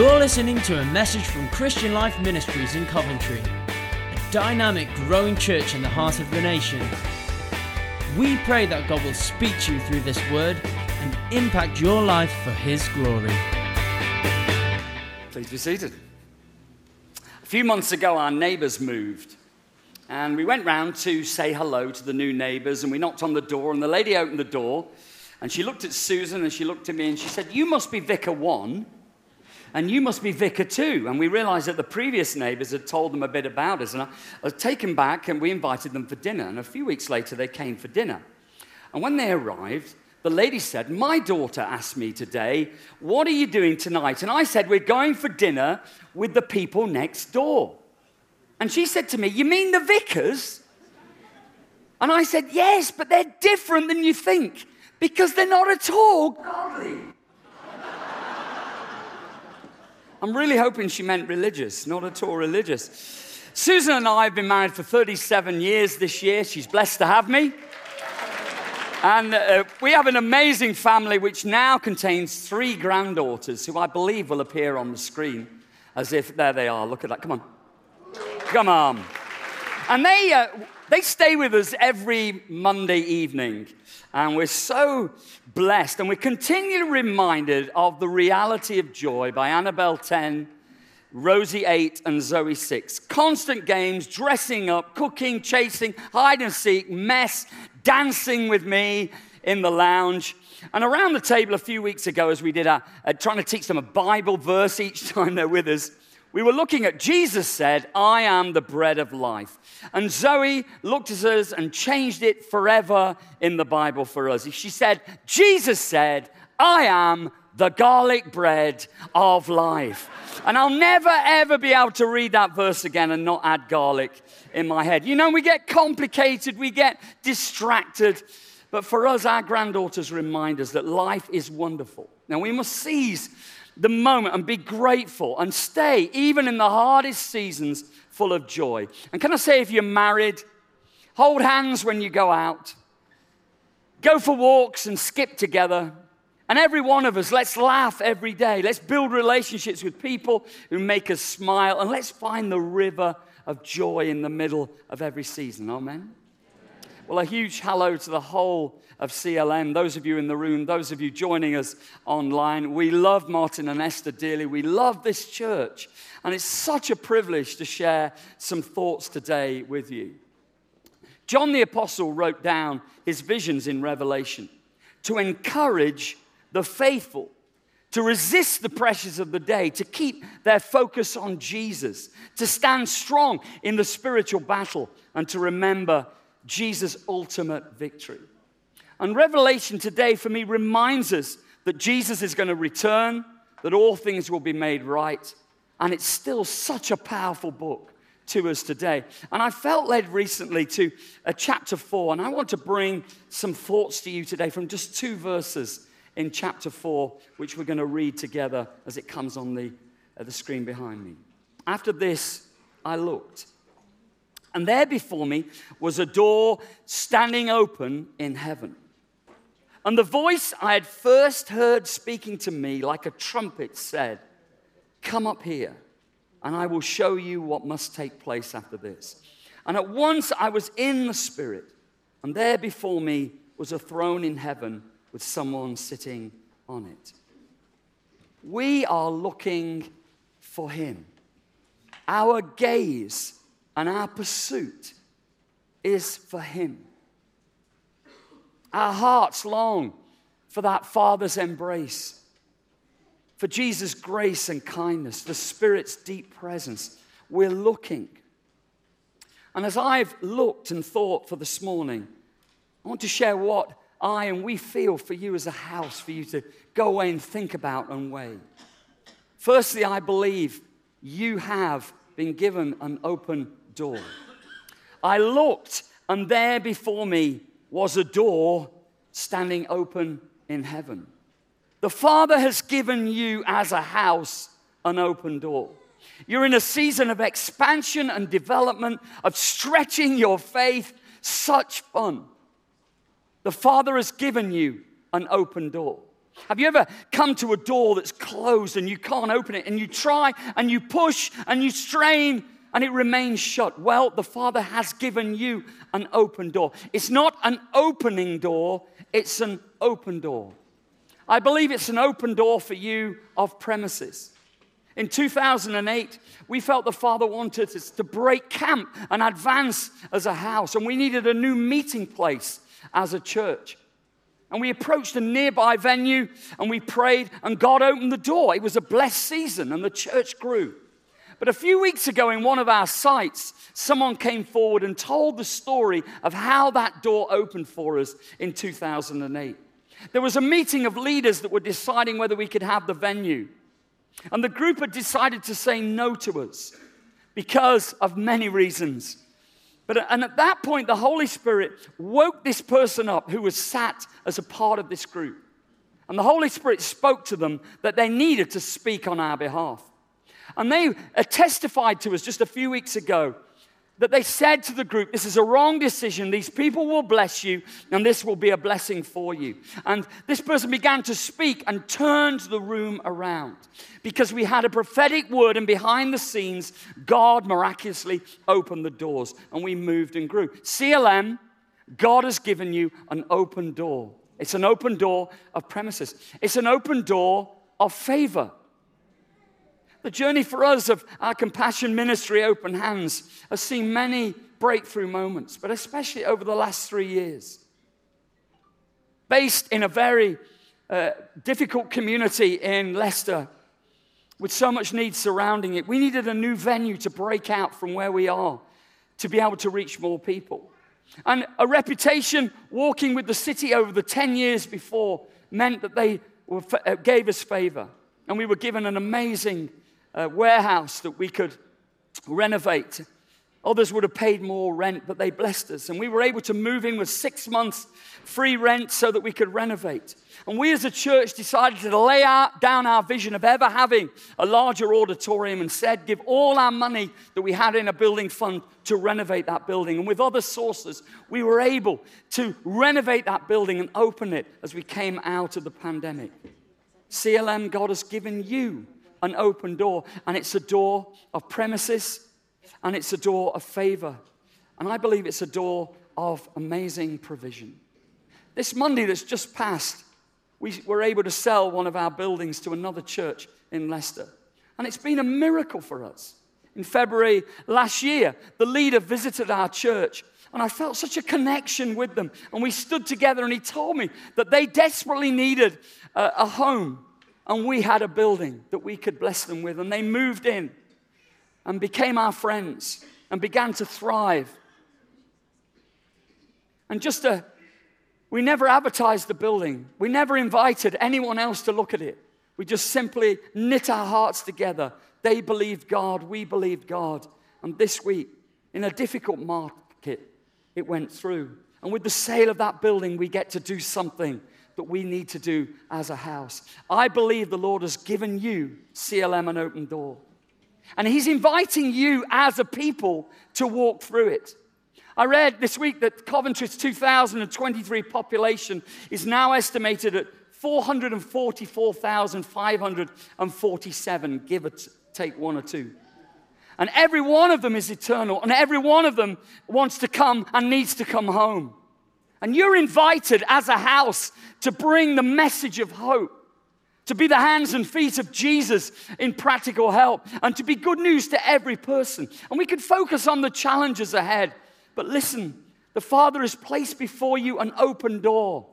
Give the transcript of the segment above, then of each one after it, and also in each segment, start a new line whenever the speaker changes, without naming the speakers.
You're listening to a message from Christian Life Ministries in Coventry, a dynamic, growing church in the heart of the nation. We pray that God will speak to you through this word and impact your life for His glory.
Please be seated. A few months ago, our neighbours moved, and we went round to say hello to the new neighbours, and we knocked on the door, and the lady opened the door, and she looked at Susan, and she looked at me, and she said, You must be Vicar One and you must be vicar too. And we realized that the previous neighbors had told them a bit about us. And I was taken back and we invited them for dinner. And a few weeks later, they came for dinner. And when they arrived, the lady said, My daughter asked me today, What are you doing tonight? And I said, We're going for dinner with the people next door. And she said to me, You mean the vicars? And I said, Yes, but they're different than you think because they're not at all godly. I'm really hoping she meant religious, not at all religious. Susan and I have been married for 37 years this year. She's blessed to have me. And uh, we have an amazing family which now contains three granddaughters who I believe will appear on the screen as if there they are. Look at that. Come on. Come on. And they, uh, they stay with us every Monday evening. And we're so blessed. And we're continually reminded of the reality of joy by Annabelle 10, Rosie 8, and Zoe 6. Constant games, dressing up, cooking, chasing, hide and seek, mess, dancing with me in the lounge. And around the table a few weeks ago, as we did our, uh, trying to teach them a Bible verse each time they're with us, we were looking at Jesus said, I am the bread of life. And Zoe looked at us and changed it forever in the Bible for us. She said, Jesus said, I am the garlic bread of life. And I'll never, ever be able to read that verse again and not add garlic in my head. You know, we get complicated, we get distracted. But for us, our granddaughters remind us that life is wonderful. Now, we must seize the moment and be grateful and stay, even in the hardest seasons, full of joy. And can I say, if you're married, hold hands when you go out, go for walks and skip together. And every one of us, let's laugh every day. Let's build relationships with people who make us smile. And let's find the river of joy in the middle of every season. Amen. Well, a huge hello to the whole of CLM, those of you in the room, those of you joining us online. We love Martin and Esther dearly. We love this church. And it's such a privilege to share some thoughts today with you. John the Apostle wrote down his visions in Revelation to encourage the faithful to resist the pressures of the day, to keep their focus on Jesus, to stand strong in the spiritual battle, and to remember Jesus' ultimate victory. And Revelation today, for me, reminds us that Jesus is going to return, that all things will be made right. And it's still such a powerful book to us today. And I felt led recently to a chapter four, and I want to bring some thoughts to you today from just two verses in chapter four, which we're going to read together as it comes on the, uh, the screen behind me. After this, I looked and there before me was a door standing open in heaven. And the voice I had first heard speaking to me like a trumpet said, Come up here, and I will show you what must take place after this. And at once I was in the Spirit, and there before me was a throne in heaven with someone sitting on it. We are looking for Him. Our gaze and our pursuit is for Him. Our hearts long for that Father's embrace, for Jesus' grace and kindness, the Spirit's deep presence. We're looking. And as I've looked and thought for this morning, I want to share what I and we feel for you as a house, for you to go away and think about and weigh. Firstly, I believe you have been given an open door. I looked, and there before me was a door standing open in heaven. The Father has given you as a house an open door. You're in a season of expansion and development, of stretching your faith. Such fun. The Father has given you an open door. Have you ever come to a door that's closed and you can't open it and you try and you push and you strain and it remains shut? Well, the Father has given you an open door. It's not an opening door, it's an open door. I believe it's an open door for you of premises. In 2008, we felt the Father wanted us to break camp and advance as a house, and we needed a new meeting place as a church. And we approached a nearby venue and we prayed, and God opened the door. It was a blessed season, and the church grew. But a few weeks ago, in one of our sites, someone came forward and told the story of how that door opened for us in 2008. There was a meeting of leaders that were deciding whether we could have the venue. And the group had decided to say no to us because of many reasons. But, and at that point, the Holy Spirit woke this person up who was sat as a part of this group. And the Holy Spirit spoke to them that they needed to speak on our behalf. And they uh, testified to us just a few weeks ago that they said to the group, This is a wrong decision. These people will bless you, and this will be a blessing for you. And this person began to speak and turned the room around because we had a prophetic word, and behind the scenes, God miraculously opened the doors, and we moved and grew. CLM, God has given you an open door. It's an open door of premises, it's an open door of favor. The journey for us of our compassion ministry, Open Hands, has seen many breakthrough moments, but especially over the last three years. Based in a very uh, difficult community in Leicester, with so much need surrounding it, we needed a new venue to break out from where we are to be able to reach more people. And a reputation walking with the city over the 10 years before meant that they were, uh, gave us favor. And we were given an amazing uh, warehouse that we could renovate. Others would have paid more rent, but they blessed us. And we were able to move in with six months free rent so that we could renovate. And we as a church decided to lay out, down our vision of ever having a larger auditorium and said, give all our money that we had in a building fund to renovate that building. And with other sources, we were able to renovate that building and open it as we came out of the pandemic. CLM, God has given you an open door, and it's a door of premises and it's a door of favor. And I believe it's a door of amazing provision. This Monday that's just passed, we were able to sell one of our buildings to another church in Leicester. And it's been a miracle for us. In February last year, the leader visited our church and I felt such a connection with them. And we stood together, and he told me that they desperately needed a, a home and we had a building that we could bless them with. And they moved in and became our friends and began to thrive. And just a, we never advertised the building, we never invited anyone else to look at it. We just simply knit our hearts together. They believed God, we believed God. And this week, in a difficult market, it went through. And with the sale of that building, we get to do something that we need to do as a house. I believe the Lord has given you, CLM, an open door. And He's inviting you as a people to walk through it. I read this week that Coventry's 2023 population is now estimated at 444,547, give or take one or two. And every one of them is eternal, and every one of them wants to come and needs to come home. And you're invited as a house to bring the message of hope, to be the hands and feet of Jesus in practical help, and to be good news to every person. And we can focus on the challenges ahead. But listen, the Father has placed before you an open door.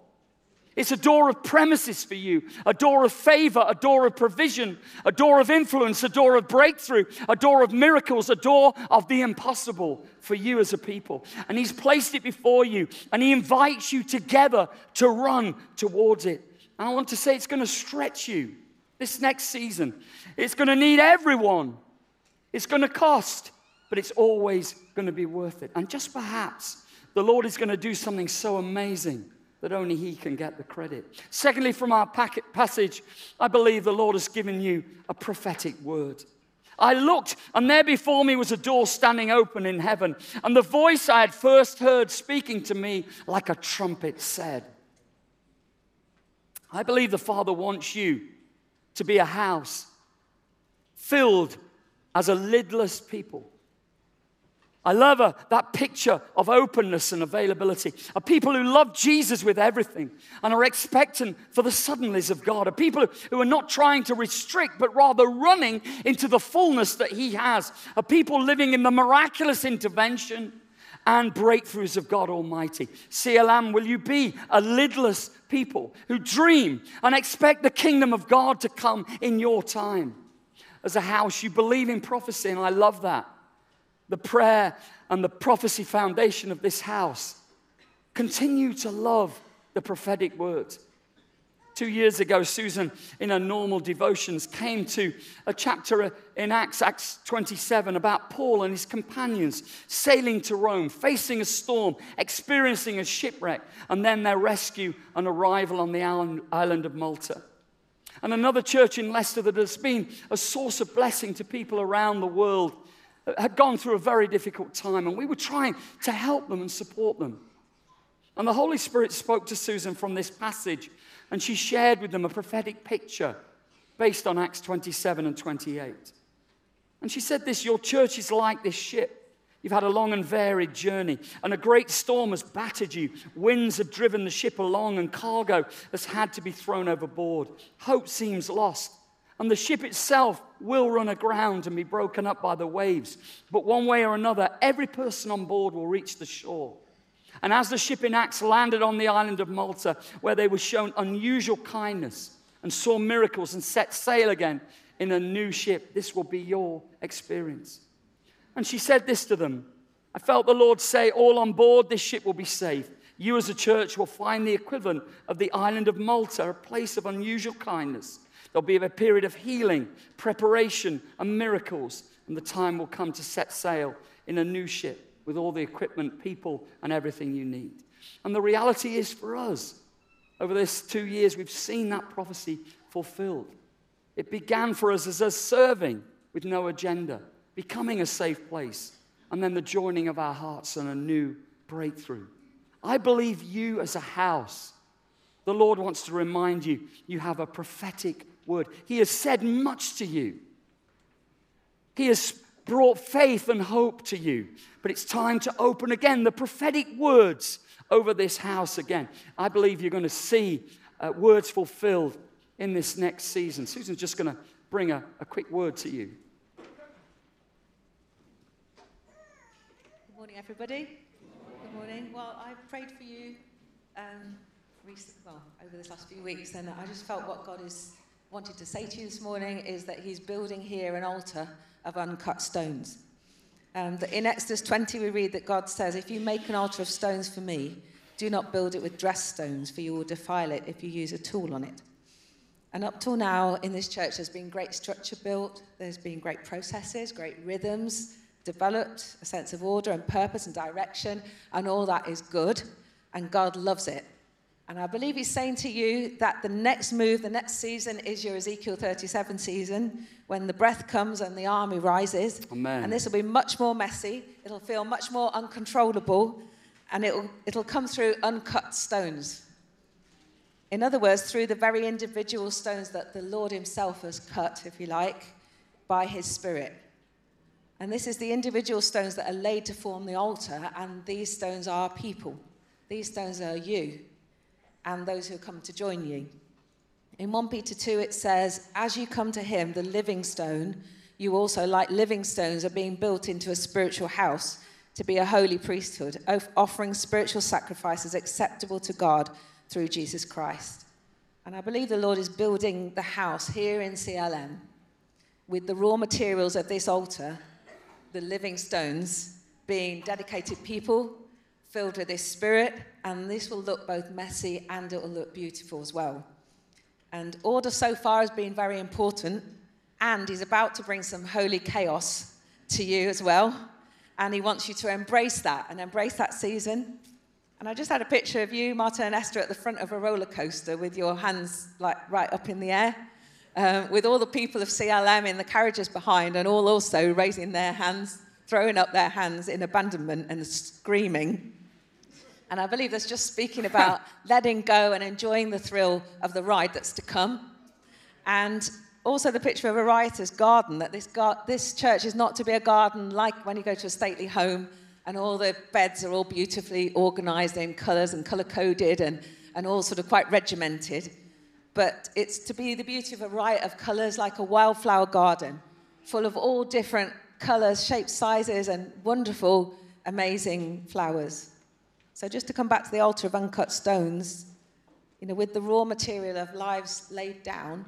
It's a door of premises for you, a door of favor, a door of provision, a door of influence, a door of breakthrough, a door of miracles, a door of the impossible for you as a people. And He's placed it before you, and He invites you together to run towards it. And I want to say it's going to stretch you this next season. It's going to need everyone. It's going to cost, but it's always going to be worth it. And just perhaps the Lord is going to do something so amazing that only He can get the credit. Secondly, from our passage, I believe the Lord has given you a prophetic word. I looked, and there before me was a door standing open in heaven, and the voice I had first heard speaking to me like a trumpet said, I believe the Father wants you to be a house filled as a lidless people. I love that picture of openness and availability. A people who love Jesus with everything and are expectant for the suddenlies of God. A people who are not trying to restrict, but rather running into the fullness that He has. A people living in the miraculous intervention and breakthroughs of God Almighty. CLM, will you be a lidless people who dream and expect the kingdom of God to come in your time? As a house, you believe in prophecy, and I love that the prayer and the prophecy foundation of this house. Continue to love the prophetic word. Two years ago, Susan, in her normal devotions, came to a chapter in Acts, Acts 27, about Paul and his companions sailing to Rome, facing a storm, experiencing a shipwreck, and then their rescue and arrival on the island of Malta. And another church in Leicester that has been a source of blessing to people around the world had gone through a very difficult time, and we were trying to help them and support them. And the Holy Spirit spoke to Susan from this passage, and she shared with them a prophetic picture based on Acts 27 and 28. And she said this Your church is like this ship. You've had a long and varied journey, and a great storm has battered you. Winds have driven the ship along, and cargo has had to be thrown overboard. Hope seems lost. And the ship itself will run aground and be broken up by the waves. But one way or another, every person on board will reach the shore. And as the ship in Acts landed on the island of Malta, where they were shown unusual kindness and saw miracles and set sail again in a new ship, this will be your experience. And she said this to them I felt the Lord say, All on board this ship will be safe. You as a church will find the equivalent of the island of Malta, a place of unusual kindness There'll be a period of healing, preparation, and miracles, and the time will come to set sail in a new ship with all the equipment, people, and everything you need. And the reality is for us, over this two years, we've seen that prophecy fulfilled. It began for us as us serving with no agenda, becoming a safe place, and then the joining of our hearts and a new breakthrough. I believe you as a house, the Lord wants to remind you, you have a prophetic word. He has said much to you. He has brought faith and hope to you. But it's time to open again the prophetic words over this house again. I believe you're going to see uh, words fulfilled in this next season. Susan's just going to bring a, a quick word to you.
Good morning, everybody. Good morning. Well, I prayed for you um, recently, well, over this last few weeks, and I just felt what God is wanted to say to you this morning is that he's building here an altar of uncut stones. Um, in Exodus 20, we read that God says, If you make an altar of stones for me, do not build it with dressed stones, for you will defile it if you use a tool on it. And up till now, in this church, there's been great structure built, there's been great processes, great rhythms developed, a sense of order and purpose and direction, and all that is good, and God loves it. And I believe he's saying to you that the next move, the next season is your Ezekiel 37 season when the breath comes and the army rises.
Amen.
And this will be much more messy. It'll feel much more uncontrollable and it'll, it'll come through uncut stones. In other words, through the very individual stones that the Lord Himself has cut, if you like, by His Spirit. And this is the individual stones that are laid to form the altar, and these stones are people. These stones are you and those who come to join you. In 1 Peter 2, it says, As you come to him, the living stone, you also, like living stones, are being built into a spiritual house to be a holy priesthood, offering spiritual sacrifices acceptable to God through Jesus Christ. And I believe the Lord is building the house here in CLM with the raw materials of this altar, the living stones, being dedicated people filled with this Spirit, and this will look both messy and it will look beautiful as well. And order so far has been very important, and He's about to bring some holy chaos to you as well. And He wants you to embrace that and embrace that season. And I just had a picture of you, Martin and Esther, at the front of a roller coaster with your hands like right up in the air. Um, with all the people of CLM in the carriages behind, and all also raising their hands, throwing up their hands in abandonment and screaming And I believe that's just speaking about letting go and enjoying the thrill of the ride that's to come. And also the picture of a writer's garden, that this, gar- this church is not to be a garden like when you go to a stately home and all the beds are all beautifully organized in colors and color coded and, and all sort of quite regimented. But it's to be the beauty of a riot of colors like a wildflower garden, full of all different colors, shapes, sizes, and wonderful, amazing flowers. So just to come back to the altar of uncut stones, you know, with the raw material of lives laid down,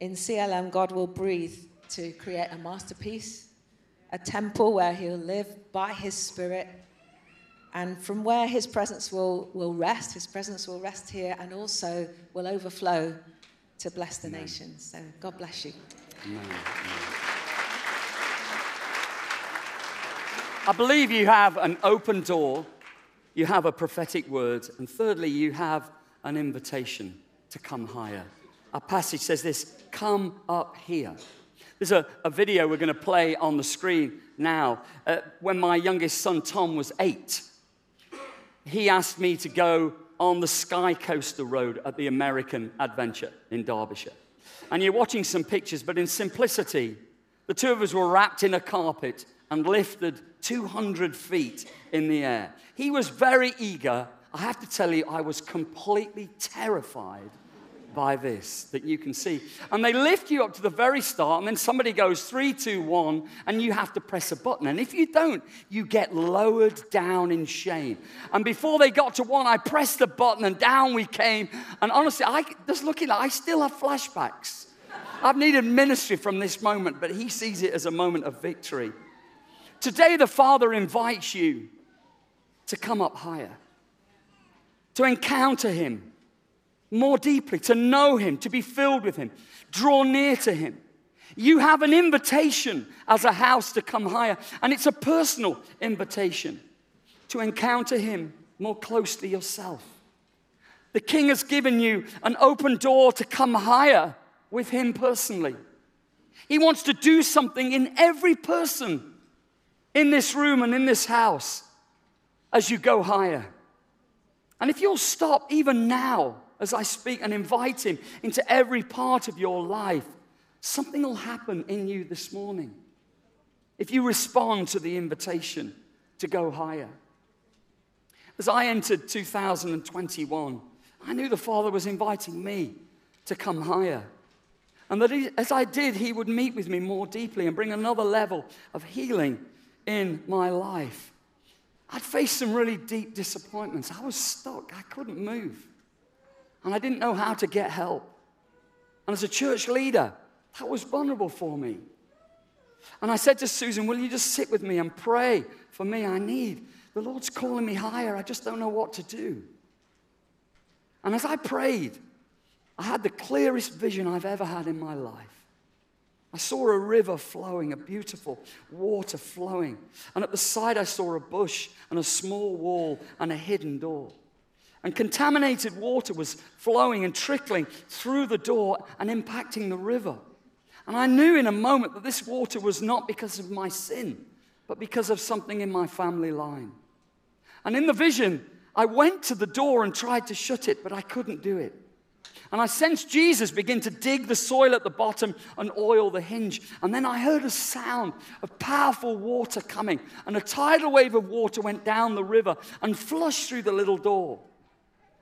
in CLM, God will breathe to create a masterpiece, a temple where He'll live by His Spirit. And from where His presence will, will rest, His presence will rest here and also will overflow to bless the Amen. nations. So God bless you. Amen.
I believe you have an open door, you have a prophetic word, and thirdly, you have an invitation to come higher. Our passage says this come up here. There's a, a video we're going to play on the screen now. Uh, when my youngest son Tom was eight, he asked me to go on the Sky Coaster Road at the American Adventure in Derbyshire. And you're watching some pictures, but in simplicity, the two of us were wrapped in a carpet and lifted 200 feet in the air. He was very eager. I have to tell you, I was completely terrified by this that you can see. And they lift you up to the very start, and then somebody goes three, two, one, and you have to press a button. And if you don't, you get lowered down in shame. And before they got to one, I pressed the button, and down we came. And honestly, I just looking, at, I still have flashbacks. I've needed ministry from this moment, but he sees it as a moment of victory. Today, the Father invites you to come up higher, to encounter Him more deeply, to know Him, to be filled with Him, draw near to Him. You have an invitation as a house to come higher, and it's a personal invitation to encounter Him more closely yourself. The King has given you an open door to come higher with Him personally. He wants to do something in every person in this room and in this house as you go higher. And if you'll stop even now as I speak and invite Him into every part of your life, something will happen in you this morning. If you respond to the invitation to go higher. As I entered 2021, I knew the Father was inviting me to come higher. And that he, as I did, He would meet with me more deeply and bring another level of healing in my life. I'd faced some really deep disappointments. I was stuck, I couldn't move and I didn't know how to get help. And as a church leader, that was vulnerable for me. And I said to Susan, Will you just sit with me and pray for me? I need. The Lord's calling me higher. I just don't know what to do. And as I prayed, I had the clearest vision I've ever had in my life. I saw a river flowing, a beautiful water flowing. And at the side, I saw a bush and a small wall and a hidden door. And contaminated water was flowing and trickling through the door and impacting the river. And I knew in a moment that this water was not because of my sin, but because of something in my family line. And in the vision, I went to the door and tried to shut it, but I couldn't do it. And I sensed Jesus begin to dig the soil at the bottom and oil the hinge. And then I heard a sound of powerful water coming, and a tidal wave of water went down the river and flushed through the little door.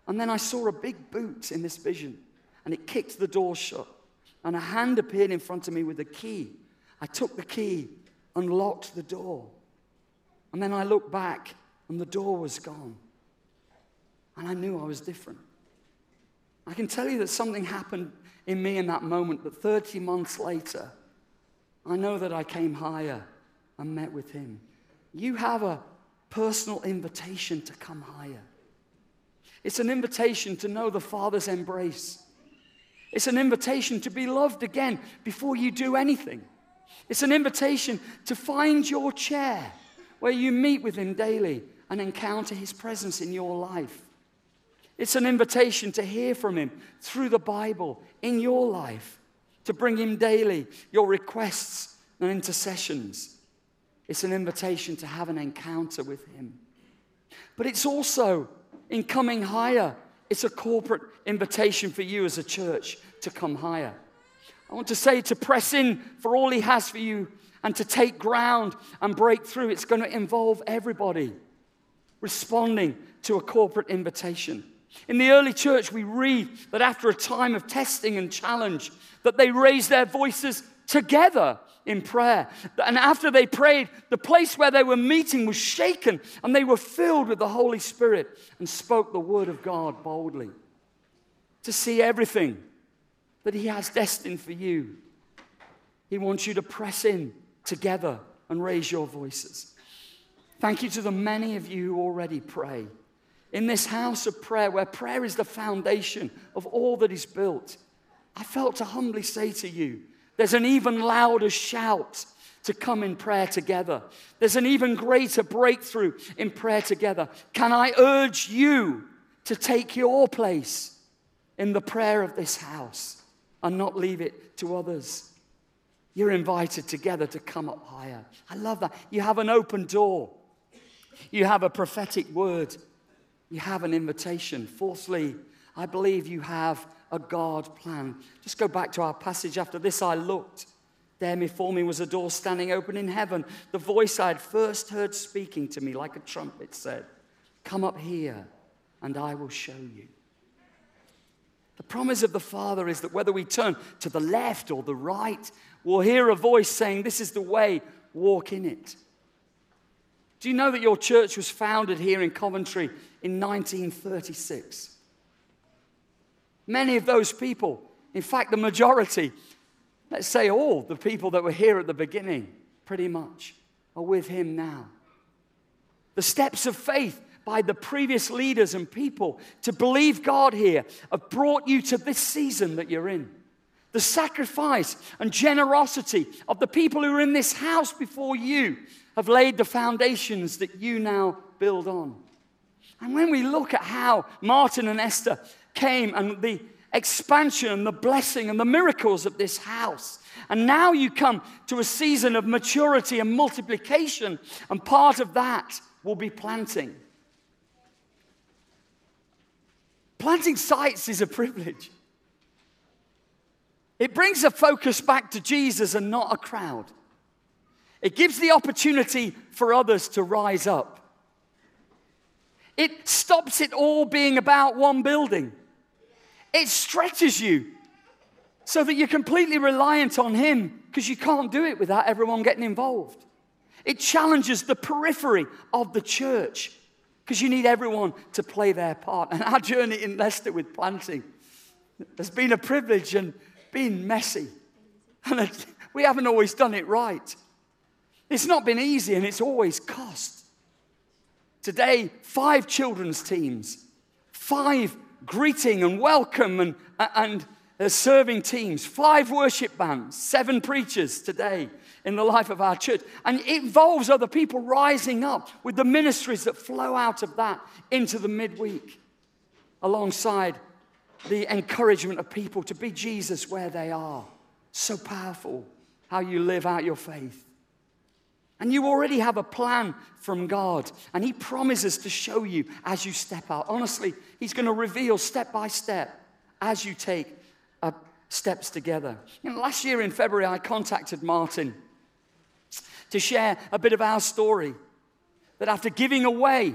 And then I saw a big boot in this vision, and it kicked the door shut. And a hand appeared in front of me with a key. I took the key, unlocked the door. And then I looked back, and the door was gone. And I knew I was different. I can tell you that something happened in me in that moment, but 30 months later, I know that I came higher and met with him. You have a personal invitation to come higher. It's an invitation to know the Father's embrace. It's an invitation to be loved again before you do anything. It's an invitation to find your chair where you meet with Him daily and encounter His presence in your life. It's an invitation to hear from Him through the Bible in your life, to bring Him daily your requests and intercessions. It's an invitation to have an encounter with Him. But it's also in coming higher, it's a corporate invitation for you as a church to come higher. I want to say to press in for all He has for you and to take ground and break through. It's going to involve everybody responding to a corporate invitation. In the early church, we read that after a time of testing and challenge, that they raised their voices together in prayer. And after they prayed, the place where they were meeting was shaken and they were filled with the Holy Spirit and spoke the word of God boldly. To see everything that He has destined for you, He wants you to press in together and raise your voices. Thank you to the many of you who already pray. In this house of prayer, where prayer is the foundation of all that is built, I felt to humbly say to you, there's an even louder shout to come in prayer together. There's an even greater breakthrough in prayer together. Can I urge you to take your place in the prayer of this house and not leave it to others? You're invited together to come up higher. I love that. You have an open door. You have a prophetic word. You have an invitation. Fourthly, I believe you have a God plan. Just go back to our passage. After this, I looked. There before me was a door standing open in heaven. The voice I had first heard speaking to me like a trumpet said, Come up here, and I will show you. The promise of the Father is that whether we turn to the left or the right, we'll hear a voice saying, This is the way, walk in it. Do you know that your church was founded here in Coventry in 1936? Many of those people, in fact, the majority, let's say all the people that were here at the beginning, pretty much, are with him now. The steps of faith by the previous leaders and people to believe God here have brought you to this season that you're in. The sacrifice and generosity of the people who are in this house before you have laid the foundations that you now build on. And when we look at how Martin and Esther came and the expansion and the blessing and the miracles of this house, and now you come to a season of maturity and multiplication, and part of that will be planting. Planting sites is a privilege. It brings a focus back to Jesus and not a crowd. It gives the opportunity for others to rise up. It stops it all being about one building. It stretches you so that you're completely reliant on Him because you can't do it without everyone getting involved. It challenges the periphery of the church because you need everyone to play their part. And our journey in Leicester with planting has been a privilege and been messy. And we haven't always done it right. It's not been easy and it's always cost. Today, five children's teams, five greeting and welcome and, and uh, serving teams, five worship bands, seven preachers today in the life of our church. And it involves other people rising up with the ministries that flow out of that into the midweek, alongside the encouragement of people to be Jesus where they are. So powerful how you live out your faith. And you already have a plan from God, and He promises to show you as you step out. Honestly, He's going to reveal step by step as you take uh, steps together. You know, last year in February, I contacted Martin to share a bit of our story. That after giving away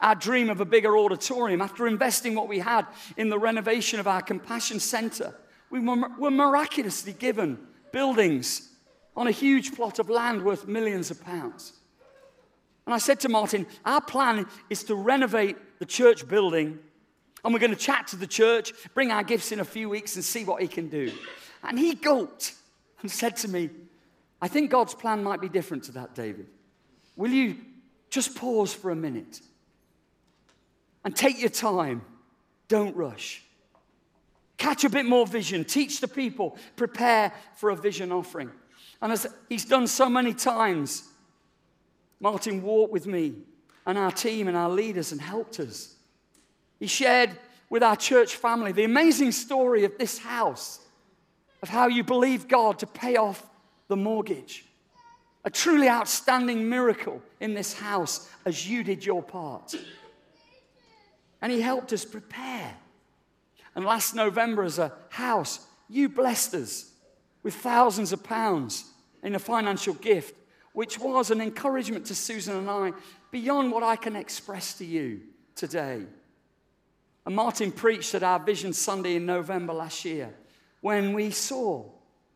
our dream of a bigger auditorium, after investing what we had in the renovation of our compassion center, we were miraculously given buildings on a huge plot of land worth millions of pounds. And I said to Martin, Our plan is to renovate the church building, and we're going to chat to the church, bring our gifts in a few weeks, and see what he can do. And he gulped and said to me, I think God's plan might be different to that, David. Will you just pause for a minute and take your time? Don't rush. Catch a bit more vision. Teach the people. Prepare for a vision offering. And as he's done so many times, Martin walked with me and our team and our leaders and helped us. He shared with our church family the amazing story of this house, of how you believe God to pay off the mortgage. A truly outstanding miracle in this house as you did your part. And He helped us prepare. And last November, as a house, you blessed us with thousands of pounds in a financial gift, which was an encouragement to Susan and I beyond what I can express to you today. And Martin preached at our Vision Sunday in November last year when we saw,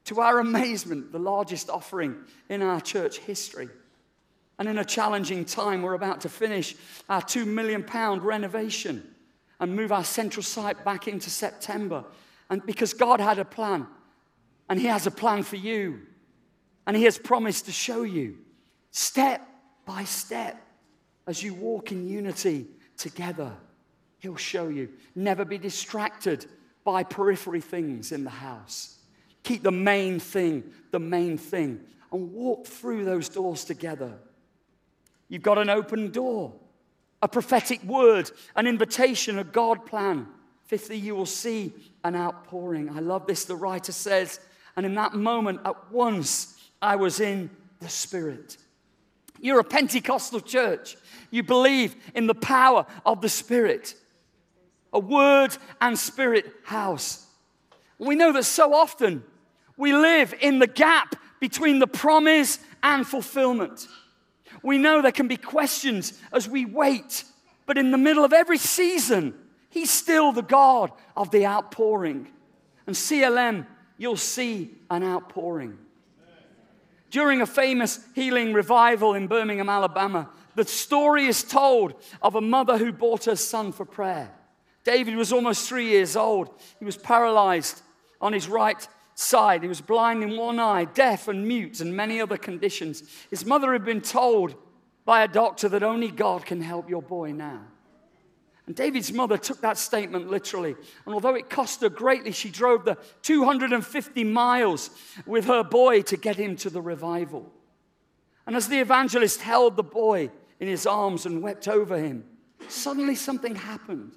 to our amazement, the largest offering in our church history. And in a challenging time, we're about to finish our £2 million renovation and move our central site back into September. And because God had a plan, and He has a plan for you, and He has promised to show you step by step as you walk in unity together. He'll show you. Never be distracted by periphery things in the house. Keep the main thing, the main thing, and walk through those doors together. You've got an open door, a prophetic word, an invitation, a God plan. Fifthly, you will see an outpouring. I love this, the writer says. And in that moment, at once, I was in the Spirit. You're a Pentecostal church. You believe in the power of the Spirit a word and spirit house. We know that so often we live in the gap between the promise and fulfillment. We know there can be questions as we wait, but in the middle of every season, He's still the God of the outpouring. And CLM, you'll see an outpouring. During a famous healing revival in Birmingham, Alabama, the story is told of a mother who brought her son for prayer. David was almost three years old. He was paralyzed on his right side. He was blind in one eye, deaf and mute, and many other conditions. His mother had been told by a doctor that only God can help your boy now. And David's mother took that statement literally. And although it cost her greatly, she drove the 250 miles with her boy to get him to the revival. And as the evangelist held the boy in his arms and wept over him, suddenly something happened.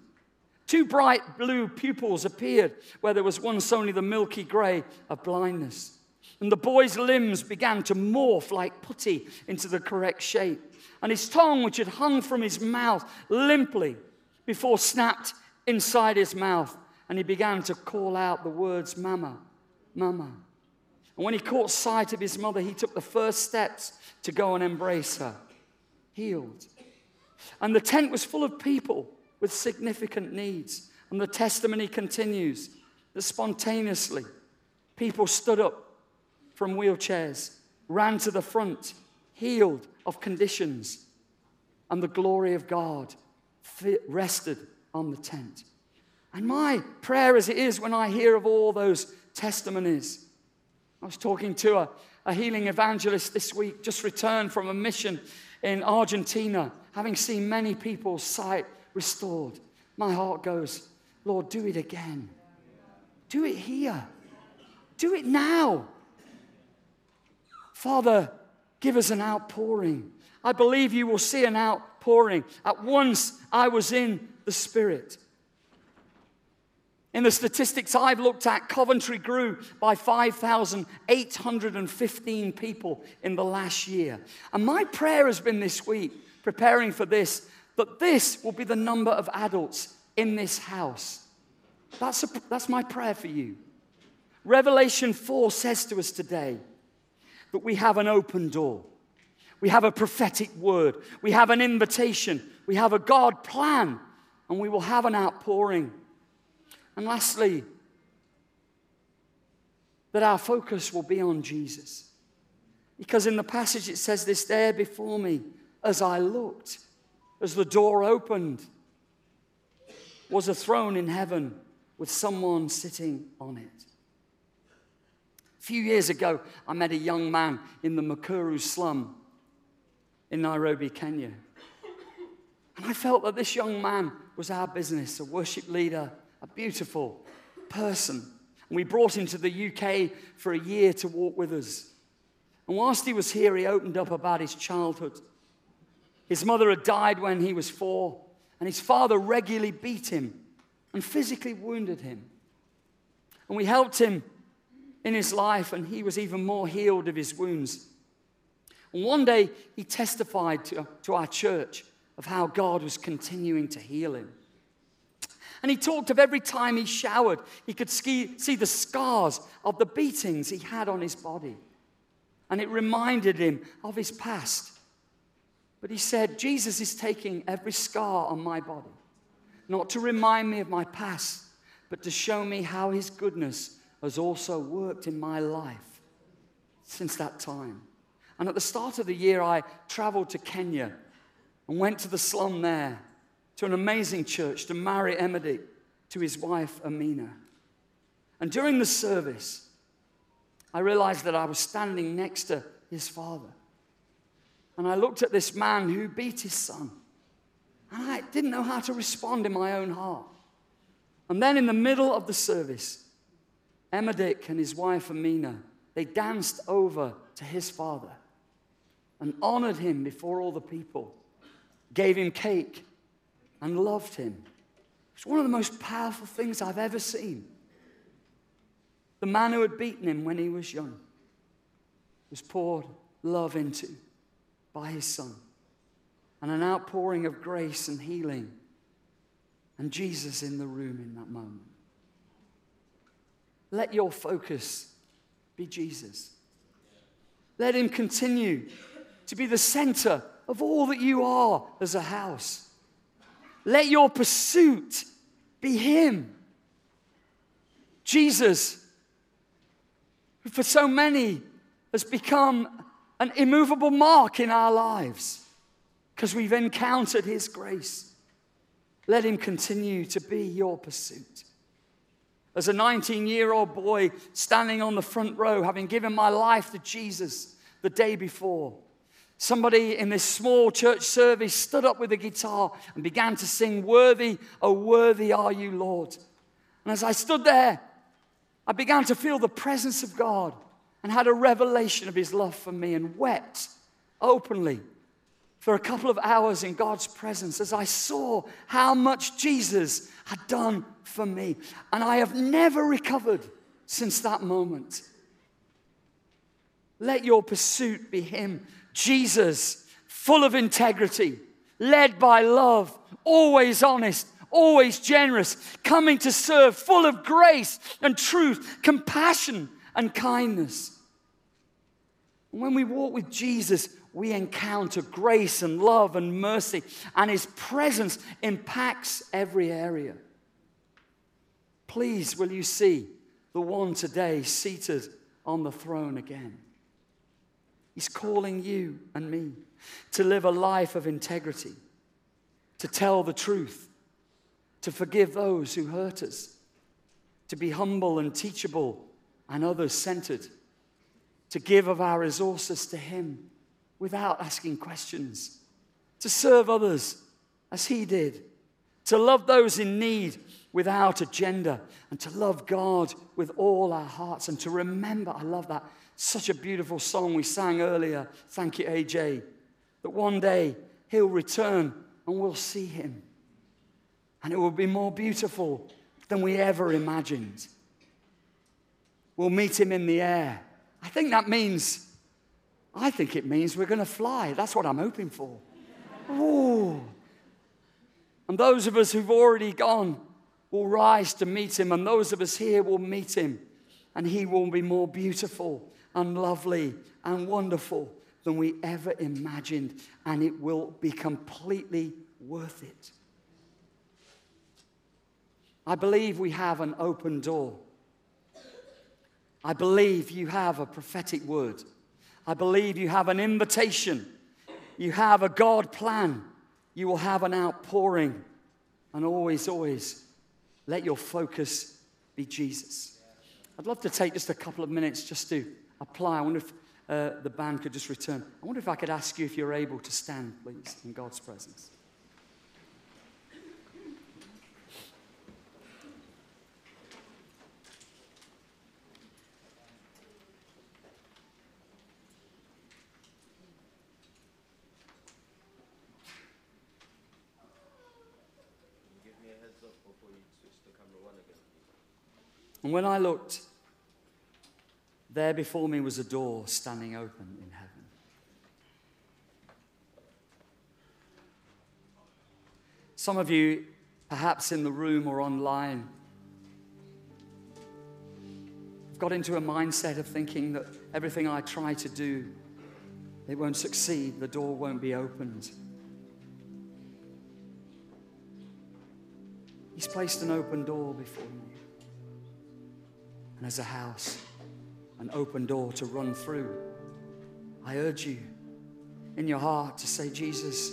Two bright blue pupils appeared where there was once only the milky grey of blindness. And the boy's limbs began to morph like putty into the correct shape. And his tongue, which had hung from his mouth limply before snapped inside his mouth. And he began to call out the words, Mama, Mama. And when he caught sight of his mother, he took the first steps to go and embrace her, healed. And the tent was full of people with significant needs. And the testimony continues that spontaneously people stood up from wheelchairs, ran to the front, healed of conditions, and the glory of God rested on the tent. And my prayer as it is when I hear of all those testimonies. I was talking to a, a healing evangelist this week, just returned from a mission in Argentina, having seen many people's sight restored. My heart goes, Lord, do it again. Do it here. Do it now. Father, give us an outpouring. I believe you will see an outpouring. At once I was in the Spirit. In the statistics I've looked at, Coventry grew by 5,815 people in the last year. And my prayer has been this week, preparing for this, that this will be the number of adults in this house. That's, a, that's my prayer for you. Revelation 4 says to us today that we have an open door. We have a prophetic word. We have an invitation. We have a God plan. And we will have an outpouring. And lastly, that our focus will be on Jesus. Because in the passage it says, This there before me, as I looked, as the door opened, was a throne in heaven with someone sitting on it. A few years ago, I met a young man in the Mukuru slum in Nairobi, Kenya. And I felt that this young man was our business, a worship leader, a beautiful person. And we brought him to the UK for a year to walk with us. And whilst he was here, he opened up about his childhood his mother had died when he was four, and his father regularly beat him and physically wounded him. And we helped him in his life, and he was even more healed of his wounds. And one day, he testified to, to our church of how God was continuing to heal him. And he talked of every time he showered, he could ski, see the scars of the beatings he had on his body. And it reminded him of his past. But he said, Jesus is taking every scar on my body, not to remind me of my past, but to show me how his goodness has also worked in my life since that time. And at the start of the year, I traveled to Kenya and went to the slum there to an amazing church to marry Emedy to his wife Amina. And during the service, I realized that I was standing next to his father. And I looked at this man who beat his son. And I didn't know how to respond in my own heart. And then in the middle of the service, Emadik and his wife Amina, they danced over to his father and honored him before all the people, gave him cake, and loved him. It's one of the most powerful things I've ever seen. The man who had beaten him when he was young was poured love into by his son, and an outpouring of grace and healing, and Jesus in the room in that moment. Let your focus be Jesus. Let him continue to be the center of all that you are as a house. Let your pursuit be Him. Jesus, who for so many has become an immovable mark in our lives because we've encountered His grace. Let Him continue to be your pursuit. As a 19 year old boy standing on the front row, having given my life to Jesus the day before, Somebody in this small church service stood up with a guitar and began to sing, Worthy, oh, worthy are you, Lord. And as I stood there, I began to feel the presence of God and had a revelation of his love for me and wept openly for a couple of hours in God's presence as I saw how much Jesus had done for me. And I have never recovered since that moment. Let your pursuit be Him Jesus, full of integrity, led by love, always honest, always generous, coming to serve, full of grace and truth, compassion and kindness. When we walk with Jesus, we encounter grace and love and mercy, and His presence impacts every area. Please, will you see the one today seated on the throne again? He's calling you and me to live a life of integrity, to tell the truth, to forgive those who hurt us, to be humble and teachable and others centered, to give of our resources to Him without asking questions, to serve others as He did, to love those in need without agenda, and to love God with all our hearts, and to remember, I love that such a beautiful song we sang earlier. Thank you, AJ. That one day he'll return and we'll see him. And it will be more beautiful than we ever imagined. We'll meet him in the air. I think that means, I think it means we're going to fly. That's what I'm hoping for. Ooh. And those of us who've already gone will rise to meet him, and those of us here will meet him, and he will be more beautiful and lovely and wonderful than we ever imagined, and it will be completely worth it. I believe we have an open door. I believe you have a prophetic word. I believe you have an invitation. You have a God plan. You will have an outpouring. And always, always let your focus be Jesus. I'd love to take just a couple of minutes just to apply. I wonder if uh, the band could just return. I wonder if I could ask you if you're able to stand, please, in God's presence. And when I looked there before me was a door standing open in heaven. Some of you perhaps in the room or online, I've got into a mindset of thinking that everything I try to do, it won't succeed, the door won't be opened. He's placed an open door before you. And as a house, an open door to run through. I urge you in your heart to say, Jesus,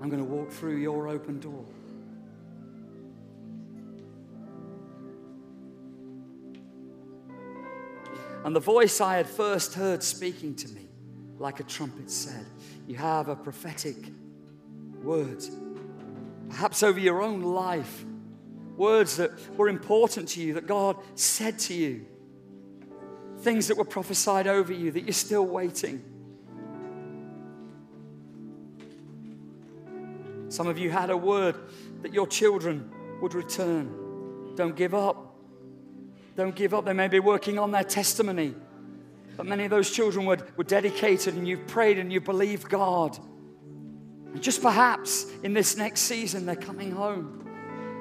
I'm going to walk through your open door. And the voice I had first heard speaking to me, like a trumpet, said, You have a prophetic word, perhaps over your own life, words that were important to you, that God said to you, things that were prophesied over you that you're still waiting. Some of you had a word that your children would return. Don't give up. Don't give up. They may be working on their testimony. But many of those children were, were dedicated and you've prayed and you believed God. And just perhaps in this next season, they're coming home.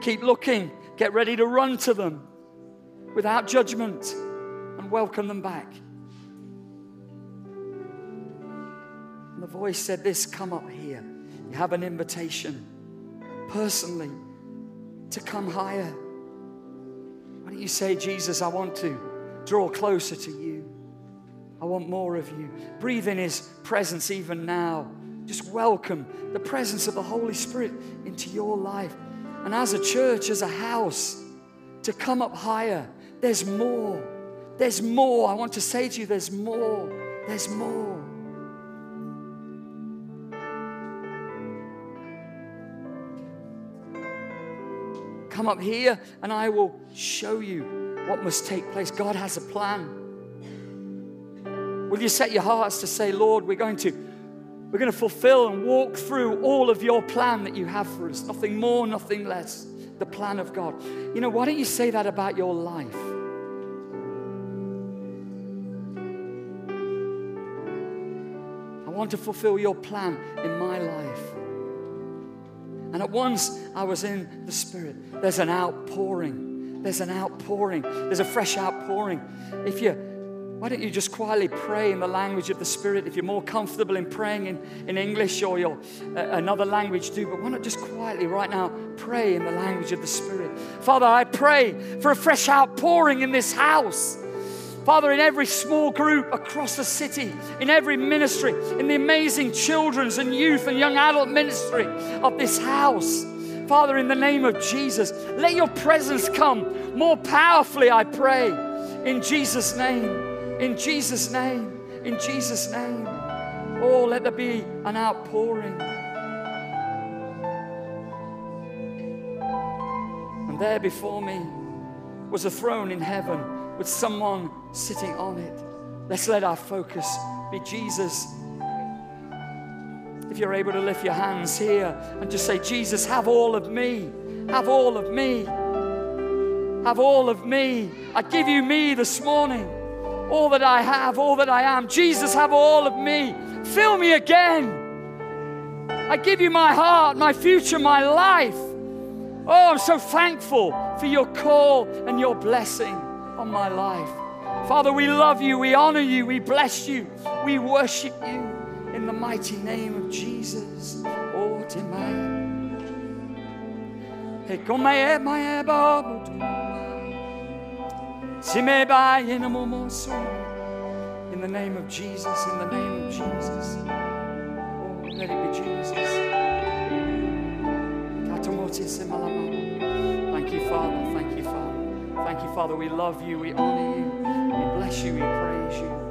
Keep looking. Get ready to run to them without judgment and welcome them back. And the voice said, This, come up here. You have an invitation personally to come higher Why don't you say, Jesus, I want to draw closer to you? I want more of you. Breathe in His presence even now. Just welcome the presence of the Holy Spirit into your life. And as a church, as a house, to come up higher, there's more. There's more. I want to say to you, there's more. There's more. Come up here and I will show you what must take place. God has a plan. Will you set your hearts to say, Lord, we're going to we're going to fulfill and walk through all of your plan that you have for us. Nothing more, nothing less. The plan of God. You know, why don't you say that about your life? I want to fulfill your plan in my life. And at once I was in the Spirit. There's an outpouring. There's an outpouring. There's a fresh outpouring. If you, why don't you just quietly pray in the language of the Spirit? If you're more comfortable in praying in, in English or your, uh, another language, do. But why not just quietly right now pray in the language of the Spirit? Father, I pray for a fresh outpouring in this house. Father, in every small group across the city, in every ministry, in the amazing children's and youth and young adult ministry of this house. Father, in the name of Jesus, let your presence come more powerfully, I pray. In Jesus' name, in Jesus' name, in Jesus' name. Oh, let there be an outpouring. And there before me was a throne in heaven with someone sitting on it. Let's let our focus be Jesus. If you're able to lift your hands here and just say, Jesus, have all of me. Have all of me. Have all of me. I give you me this morning. All that I have, all that I am. Jesus, have all of me. Fill me again. I give you my heart, my future, my life. Oh, I'm so thankful for your call and your blessing on my life. Father, we love you, we honor you, we bless you, we worship you in the mighty name of Jesus. Oh, in the name of Jesus, in the name of Jesus. Oh, let it be Jesus. Thank you, Father. Thank you, Father. Thank you, Father. We love you. We honor you. We bless you. We praise you.